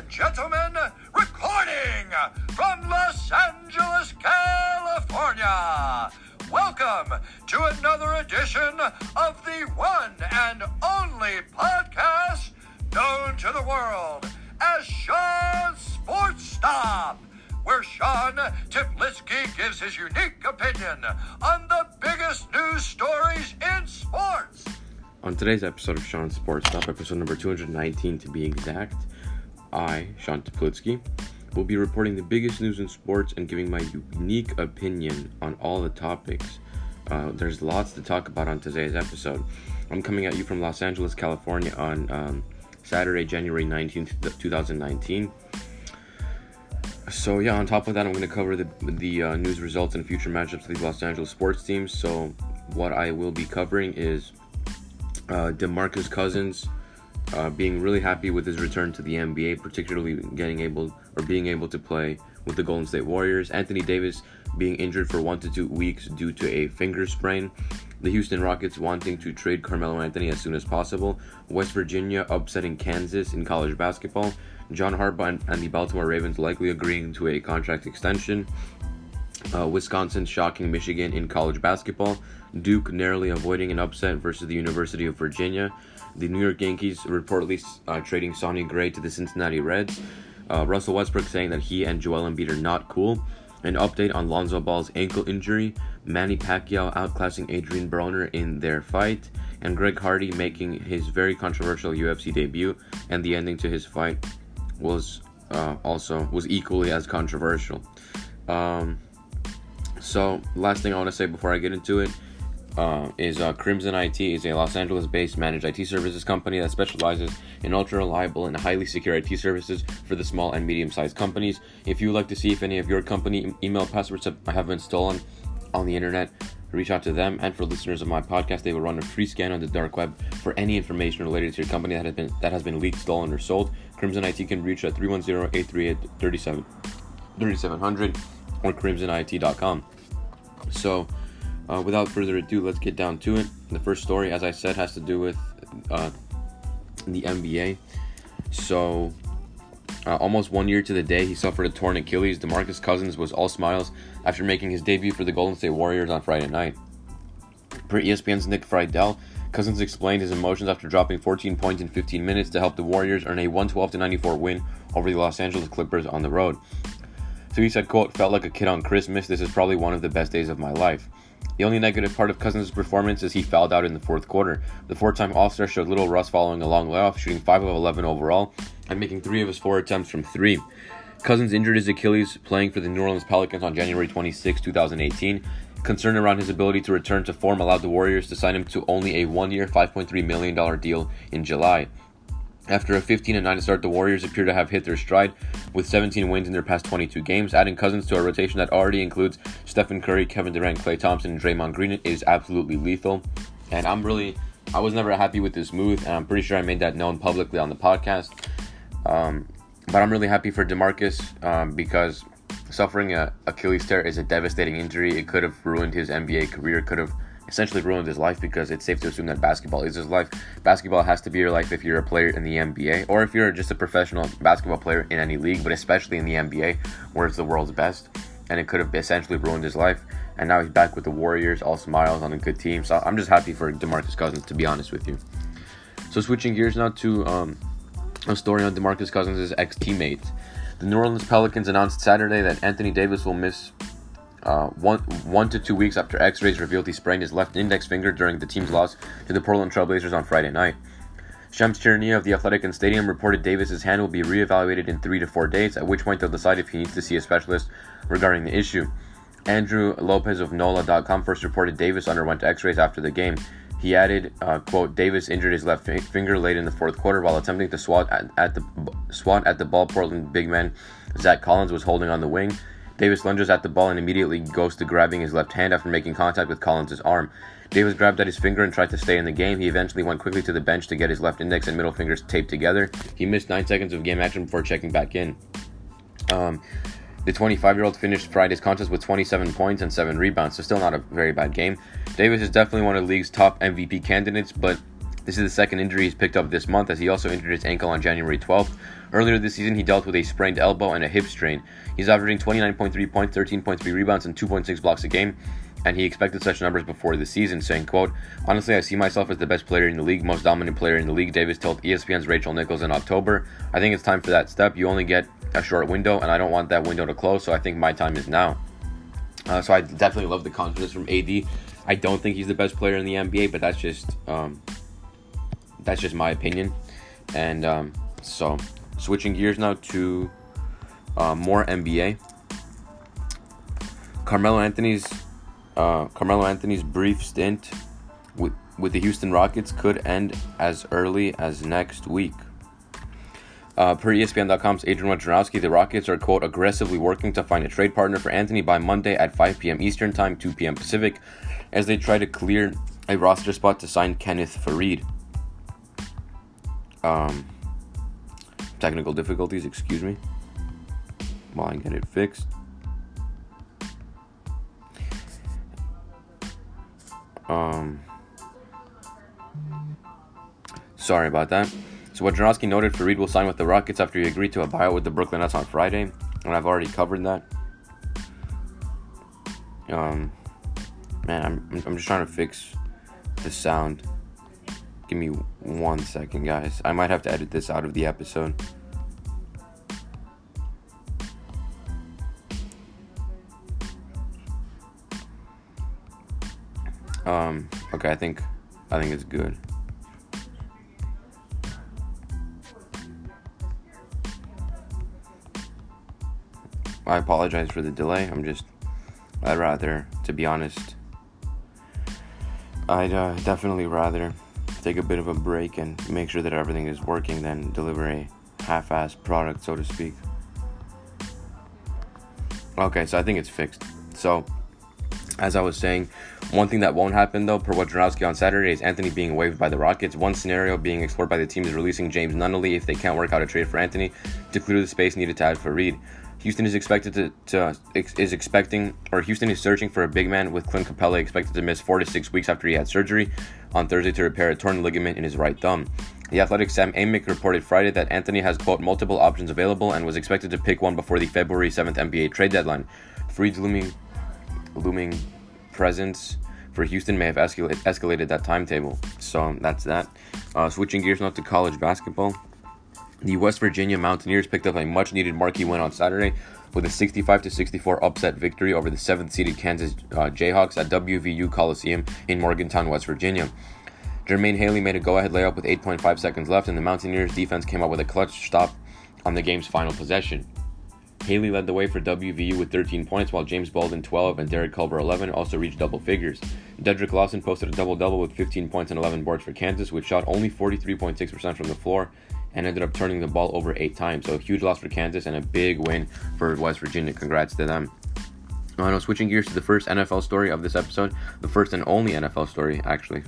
and gentlemen, recording from Los Angeles, California. Welcome to another edition of the one and only podcast known to the world as Sean Sports Stop, where Sean Tiplitsky gives his unique opinion on the biggest news stories in sports. On today's episode of Sean Sports Stop, episode number 219 to be exact, I, Sean Teplitsky, will be reporting the biggest news in sports and giving my unique opinion on all the topics. Uh, there's lots to talk about on today's episode. I'm coming at you from Los Angeles, California on um, Saturday, January 19th, 2019. So yeah, on top of that, I'm going to cover the the uh, news results and future matchups of the Los Angeles sports teams. So what I will be covering is uh, DeMarcus Cousins uh, being really happy with his return to the NBA, particularly getting able or being able to play with the Golden State Warriors. Anthony Davis being injured for one to two weeks due to a finger sprain. The Houston Rockets wanting to trade Carmelo Anthony as soon as possible. West Virginia upsetting Kansas in college basketball. John Harbaugh and the Baltimore Ravens likely agreeing to a contract extension. Uh, Wisconsin shocking Michigan in college basketball. Duke narrowly avoiding an upset versus the University of Virginia. The New York Yankees reportedly uh, trading Sonny Gray to the Cincinnati Reds. Uh, Russell Westbrook saying that he and Joel Embiid are not cool. An update on Lonzo Ball's ankle injury. Manny Pacquiao outclassing Adrien Broner in their fight. And Greg Hardy making his very controversial UFC debut. And the ending to his fight was uh, also was equally as controversial. Um, so last thing I want to say before I get into it uh, is uh, Crimson IT is a Los Angeles-based managed IT services company that specializes in ultra-reliable and highly secure IT services for the small and medium-sized companies. If you would like to see if any of your company email passwords have, been stolen on the internet, reach out to them. And for listeners of my podcast, they will run a free scan on the dark web for any information related to your company that has been that has been leaked, stolen, or sold. Crimson IT can reach at 310-838-3700 or crimsonit.com. So uh, without further ado, let's get down to it. The first story, as I said, has to do with uh, the NBA. So, uh, almost one year to the day, he suffered a torn Achilles. DeMarcus Cousins was all smiles after making his debut for the Golden State Warriors on Friday night. Per ESPN's Nick Friedell, Cousins explained his emotions after dropping 14 points in 15 minutes to help the Warriors earn a 112 94 win over the Los Angeles Clippers on the road. So he said, quote, felt like a kid on Christmas. This is probably one of the best days of my life. The only negative part of Cousins' performance is he fouled out in the fourth quarter. The four-time All-Star showed little rust following a long layoff, shooting 5 of 11 overall and making 3 of his 4 attempts from 3. Cousins injured his Achilles playing for the New Orleans Pelicans on January 26, 2018. Concern around his ability to return to form allowed the Warriors to sign him to only a one-year, $5.3 million deal in July. After a 15 9 start, the Warriors appear to have hit their stride with 17 wins in their past 22 games. Adding Cousins to a rotation that already includes Stephen Curry, Kevin Durant, Klay Thompson, and Draymond Green is absolutely lethal. And I'm really, I was never happy with this move, and I'm pretty sure I made that known publicly on the podcast. Um, but I'm really happy for DeMarcus um, because suffering a Achilles tear is a devastating injury. It could have ruined his NBA career, could have essentially ruined his life because it's safe to assume that basketball is his life. Basketball has to be your life if you're a player in the NBA or if you're just a professional basketball player in any league, but especially in the NBA where it's the world's best. And it could have essentially ruined his life. And now he's back with the Warriors, all smiles on a good team. So I'm just happy for DeMarcus Cousins, to be honest with you. So switching gears now to um, a story on DeMarcus Cousins' ex teammate. The New Orleans Pelicans announced Saturday that Anthony Davis will miss uh, one, one to two weeks after x rays revealed he sprained his left index finger during the team's loss to the Portland Trailblazers on Friday night. Shams Charania of the Athletic and Stadium reported Davis's hand will be reevaluated in three to four days, at which point they'll decide if he needs to see a specialist regarding the issue. Andrew Lopez of NOLA.com first reported Davis underwent x rays after the game. He added, uh, quote, Davis injured his left finger late in the fourth quarter while attempting to swat at, at the swat at the ball Portland big man Zach Collins was holding on the wing. Davis lunges at the ball and immediately goes to grabbing his left hand after making contact with Collins' arm. Davis grabbed at his finger and tried to stay in the game. He eventually went quickly to the bench to get his left index and middle fingers taped together. He missed 9 seconds of game action before checking back in. Um, the 25 year old finished Friday's contest with 27 points and 7 rebounds, so still not a very bad game. Davis is definitely one of the league's top MVP candidates, but this is the second injury he's picked up this month as he also injured his ankle on January 12th. Earlier this season, he dealt with a sprained elbow and a hip strain. He's averaging 29.3 points, 13.3 rebounds, and 2.6 blocks a game, and he expected such numbers before the season, saying, quote, Honestly, I see myself as the best player in the league, most dominant player in the league, Davis told ESPN's Rachel Nichols in October. I think it's time for that step. You only get a short window, and I don't want that window to close, so I think my time is now. Uh, so I definitely love the confidence from AD. I don't think he's the best player in the NBA, but that's just um, that's just my opinion. And um, so switching gears now to uh, more NBA. Carmelo Anthony's uh, Carmelo Anthony's brief stint with with the Houston Rockets could end as early as next week. Uh, per ESPN.com's Adrian Wojnarowski, the Rockets are, quote, aggressively working to find a trade partner for Anthony by Monday at 5 p.m. Eastern Time, 2 p.m. Pacific, as they try to clear a roster spot to sign Kenneth Faried. Um, technical difficulties, excuse me, while I get it fixed. Um, sorry about that. So Wojnarowski noted Faried will sign with the Rockets after he agreed to a buyout with the Brooklyn Nets on Friday, and I've already covered that. Um, man, I'm I'm just trying to fix the sound. Give me one second, guys. I might have to edit this out of the episode. Um, okay, I think I think it's good. I apologize for the delay. I'm just, I'd rather, to be honest, I'd uh, definitely rather take a bit of a break and make sure that everything is working than deliver a half assed product, so to speak. Okay, so I think it's fixed. So, as I was saying, one thing that won't happen though, per Wojnarowski on Saturday, is Anthony being waived by the Rockets. One scenario being explored by the team is releasing James Nunnally if they can't work out a trade for Anthony to clear the space needed to add Faried. Houston is expected to, to is expecting or Houston is searching for a big man with Clint Capela expected to miss four to six weeks after he had surgery on Thursday to repair a torn ligament in his right thumb. The Athletic Sam Amick reported Friday that Anthony has quote multiple options available and was expected to pick one before the February 7th NBA trade deadline. Faried's looming looming presence for Houston may have escalated, escalated that timetable. So that's that. Uh, switching gears now to college basketball. The West Virginia Mountaineers picked up a much needed marquee win on Saturday with a 65 64 upset victory over the 7th seeded Kansas uh, Jayhawks at WVU Coliseum in Morgantown, West Virginia. Jermaine Haley made a go ahead layup with 8.5 seconds left, and the Mountaineers defense came up with a clutch stop on the game's final possession. Haley led the way for WVU with 13 points, while James Baldwin 12 and Derek Culver 11 also reached double figures. Dedric Lawson posted a double double with 15 points and 11 boards for Kansas, which shot only 43.6% from the floor and ended up turning the ball over eight times. So a huge loss for Kansas and a big win for West Virginia. Congrats to them. Now, switching gears to the first NFL story of this episode, the first and only NFL story, actually.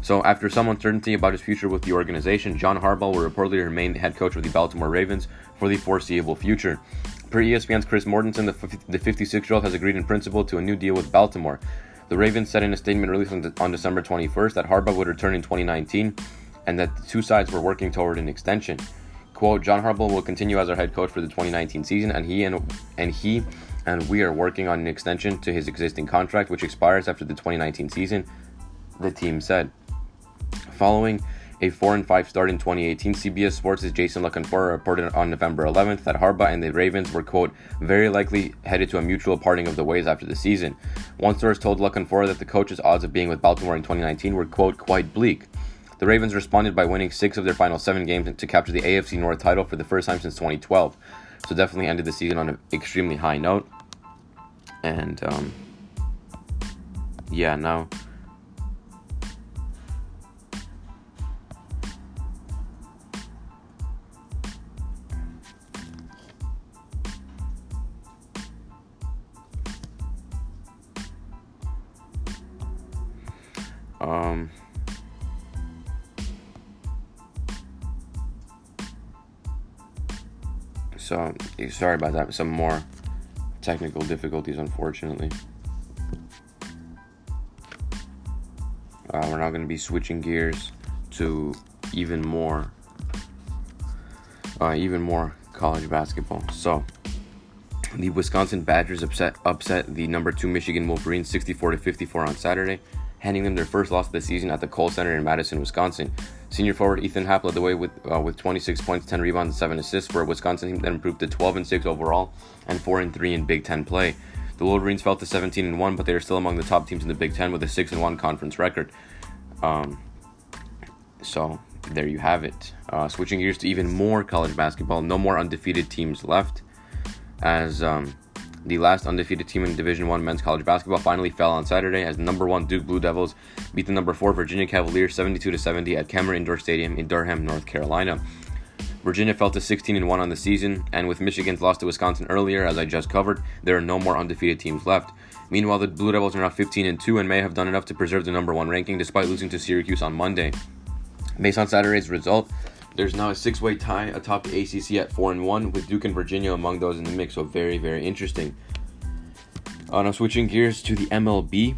So, after some uncertainty about his future with the organization, John Harbaugh will reportedly remain the head coach of the Baltimore Ravens for the foreseeable future. Per ESPN's Chris Mortensen, the 56 year old has agreed in principle to a new deal with Baltimore. The Ravens said in a statement released on, on December 21st that Harbaugh would return in 2019 and that the two sides were working toward an extension. Quote, John Harbaugh will continue as our head coach for the 2019 season, and he and, and he and we are working on an extension to his existing contract, which expires after the 2019 season, the team said. Following a 4 and 5 start in 2018, CBS Sports' Jason La Canfora reported on November 11th that Harbaugh and the Ravens were, quote, very likely headed to a mutual parting of the ways after the season. One source told La Canfora that the coach's odds of being with Baltimore in 2019 were, quote, quite bleak. The Ravens responded by winning six of their final seven games to capture the AFC North title for the first time since 2012. So definitely ended the season on an extremely high note. And um, yeah, now. Sorry about that. Some more technical difficulties, unfortunately. Uh, we're now going to be switching gears to even more uh, even more college basketball. So, the Wisconsin Badgers upset upset the number two Michigan Wolverines 64 to 54 on Saturday, handing them their first loss of the season at the Kohl Center in Madison, Wisconsin. Senior forward Ethan Happ led the way with uh, with 26 points, 10 rebounds, and 7 assists, where Wisconsin team then improved to 12 and 6 overall and 4 and 3 in Big Ten play. The Wolverines fell to 17 and 1, but they are still among the top teams in the Big Ten with a 6 and 1 conference record. Um, so there you have it. Uh, switching gears to even more college basketball, no more undefeated teams left as um, the last undefeated team in Division One men's college basketball finally fell on Saturday as the number one Duke Blue Devils beat the number four Virginia Cavaliers 72 to 70 at Cameron Indoor Stadium in Durham, North Carolina. Virginia fell to 16 and 1 on the season, and with Michigan's loss to Wisconsin earlier, as I just covered, there are no more undefeated teams left. Meanwhile, the Blue Devils are now 15 and 2 and may have done enough to preserve the number one ranking despite losing to Syracuse on Monday. Based on Saturday's result, there's now a six-way tie atop the ACC at four and one, with Duke and Virginia among those in the mix. So very, very interesting. Uh, now switching gears to the MLB.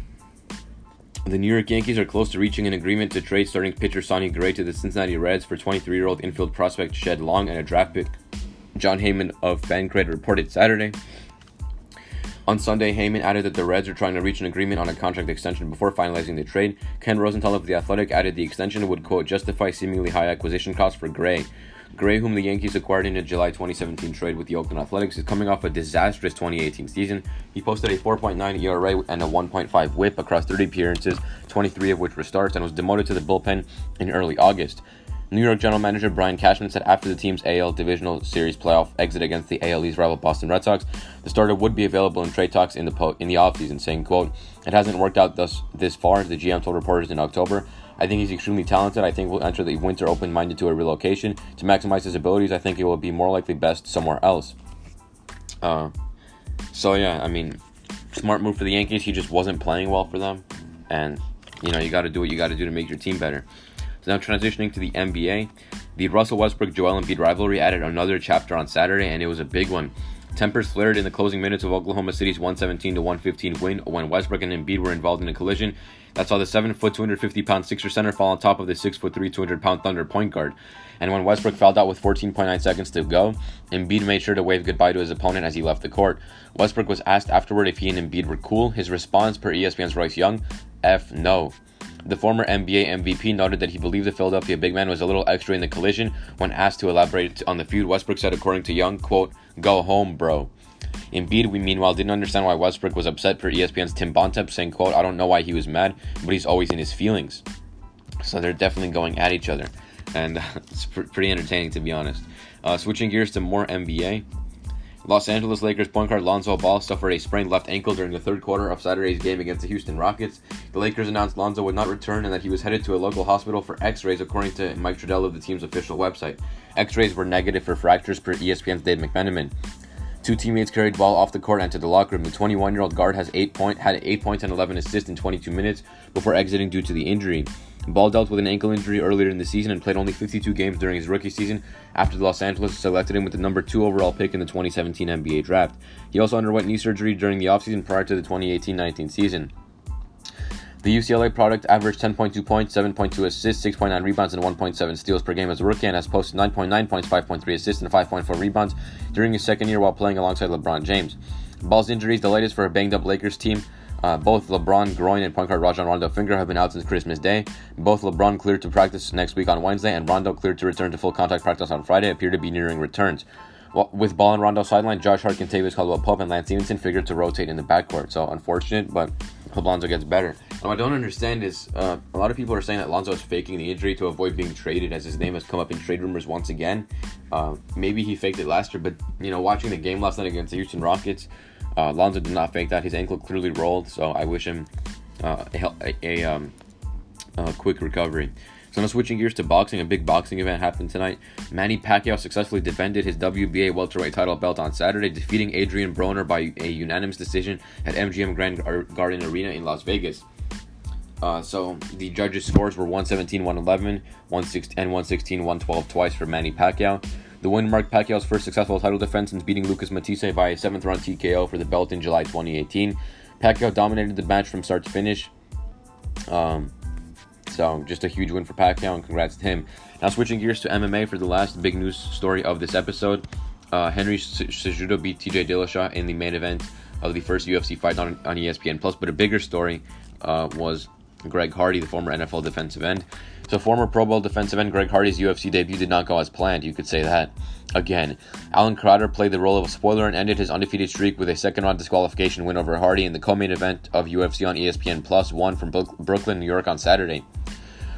The New York Yankees are close to reaching an agreement to trade starting pitcher Sonny Gray to the Cincinnati Reds for 23-year-old infield prospect Shed Long and a draft pick. Jon Heyman of Fancred reported Saturday. On Sunday, Heyman added that the Reds are trying to reach an agreement on a contract extension before finalizing the trade. Ken Rosenthal of The Athletic added the extension would, quote, justify seemingly high acquisition costs for Gray. Gray, whom the Yankees acquired in a July 2017 trade with the Oakland Athletics, is coming off a disastrous 2018 season. He posted a 4.9 ERA and a 1.5 whip across 30 appearances, 23 of which were starts, and was demoted to the bullpen in early August. New York general manager Brian Cashman said after the team's AL Divisional Series playoff exit against the AL East rival Boston Red Sox, the starter would be available in trade talks in the po- in the offseason, saying, quote, It hasn't worked out thus this far, as the GM told reporters in October. I think he's extremely talented. I think we'll enter the winter open minded to a relocation. To maximize his abilities, I think it will be more likely best somewhere else. Uh, so, yeah, I mean, smart move for the Yankees. He just wasn't playing well for them. And, you know, you got to do what you got to do to make your team better. Now transitioning to the NBA, the Russell Westbrook Joel Embiid rivalry added another chapter on Saturday, and it was a big one. Tempers flared in the closing minutes of Oklahoma City's 117 to 115 win when Westbrook and Embiid were involved in a collision that saw the 7 foot 250 pound Sixer center fall on top of the 6 foot 3 200 pound Thunder point guard. And when Westbrook fouled out with 14.9 seconds to go, Embiid made sure to wave goodbye to his opponent as he left the court. Westbrook was asked afterward if he and Embiid were cool. His response, per ESPN's Royce Young, F no. The former NBA MVP noted that he believed the Philadelphia big man was a little extra in the collision. When asked to elaborate on the feud, Westbrook said, according to Young, quote, go home, bro. Embiid, we meanwhile didn't understand why Westbrook was upset per ESPN's Tim Bontemps, saying, quote, I don't know why he was mad, but he's always in his feelings. So they're definitely going at each other. And it's pr- pretty entertaining, to be honest. Uh, switching gears to more NBA. Los Angeles Lakers point guard Lonzo Ball suffered a sprained left ankle during the third quarter of Saturday's game against the Houston Rockets. The Lakers announced Lonzo would not return and that he was headed to a local hospital for x-rays according to Mike Trudell of the team's official website. X-rays were negative for fractures per ESPN's Dave McMenamin. Two teammates carried Ball off the court and to the locker room. The 21-year-old guard has eight point had 8 points and 11 assists in 22 minutes before exiting due to the injury. Ball dealt with an ankle injury earlier in the season and played only 52 games during his rookie season after the Los Angeles selected him with the number 2 overall pick in the 2017 NBA draft. He also underwent knee surgery during the offseason prior to the 2018-19 season. The UCLA product averaged 10.2 points, 7.2 assists, 6.9 rebounds, and 1.7 steals per game as a rookie and has posted 9.9 points, 5.3 assists, and 5.4 rebounds during his second year while playing alongside LeBron James. Ball's injury is the latest for a banged up Lakers team uh, both LeBron groin and point guard Rajon Rondo finger have been out since Christmas Day. Both LeBron cleared to practice next week on Wednesday, and Rondo cleared to return to full contact practice on Friday. Appear to be nearing returns. Well, with Ball and Rondo sideline, Josh Hart, Kentavious Caldwell Pope, and Lance Stephenson figured to rotate in the backcourt. So unfortunate, but hope Lonzo gets better. What I don't understand is uh, a lot of people are saying that Lonzo is faking the injury to avoid being traded, as his name has come up in trade rumors once again. Uh, maybe he faked it last year, but you know, watching the game last night against the Houston Rockets, uh, Lonzo did not fake that. His ankle clearly rolled, so I wish him uh, a, a, um, a, quick recovery. So now switching gears to boxing, a big boxing event happened tonight. Manny Pacquiao successfully defended his WBA welterweight title belt on Saturday, defeating Adrien Broner by a unanimous decision at MGM Grand Garden Arena in Las Vegas. Uh, so the judges' scores were 117, 111, 116, and 116, 112 twice for Manny Pacquiao. The win marked Pacquiao's first successful title defense since beating Lucas Matthysse by a seventh round TKO for the belt in July 2018. Pacquiao dominated the match from start to finish. Um, So just a huge win for Pacquiao, and congrats to him. Now switching gears to MMA for the last big news story of this episode. Uh, Henry Cejudo beat TJ Dillashaw in the main event of the first UFC fight on, on ESPN Plus. But a bigger story uh, was Greg Hardy, the former NFL defensive end. So, former Pro Bowl defensive end Greg Hardy's UFC debut did not go as planned. You could say that. Again, Allen Crowder played the role of a spoiler and ended his undefeated streak with a second round disqualification win over Hardy in the co main event of UFC on ESPN Plus, one from Brooklyn, New York on Saturday.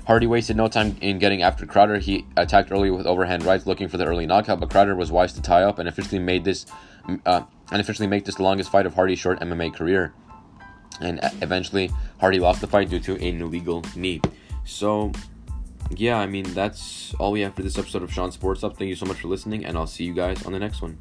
Hardy wasted no time in getting after Crowder. He attacked early with overhand rights, looking for the early knockout, but Crowder was wise to tie up and officially made this uh, and officially make this the longest fight of Hardy's short MMA career. And eventually, Hardy lost the fight due to an illegal knee. So, yeah, I mean, that's all we have for this episode of Sean Sports Stop. Thank you so much for listening, and I'll see you guys on the next one.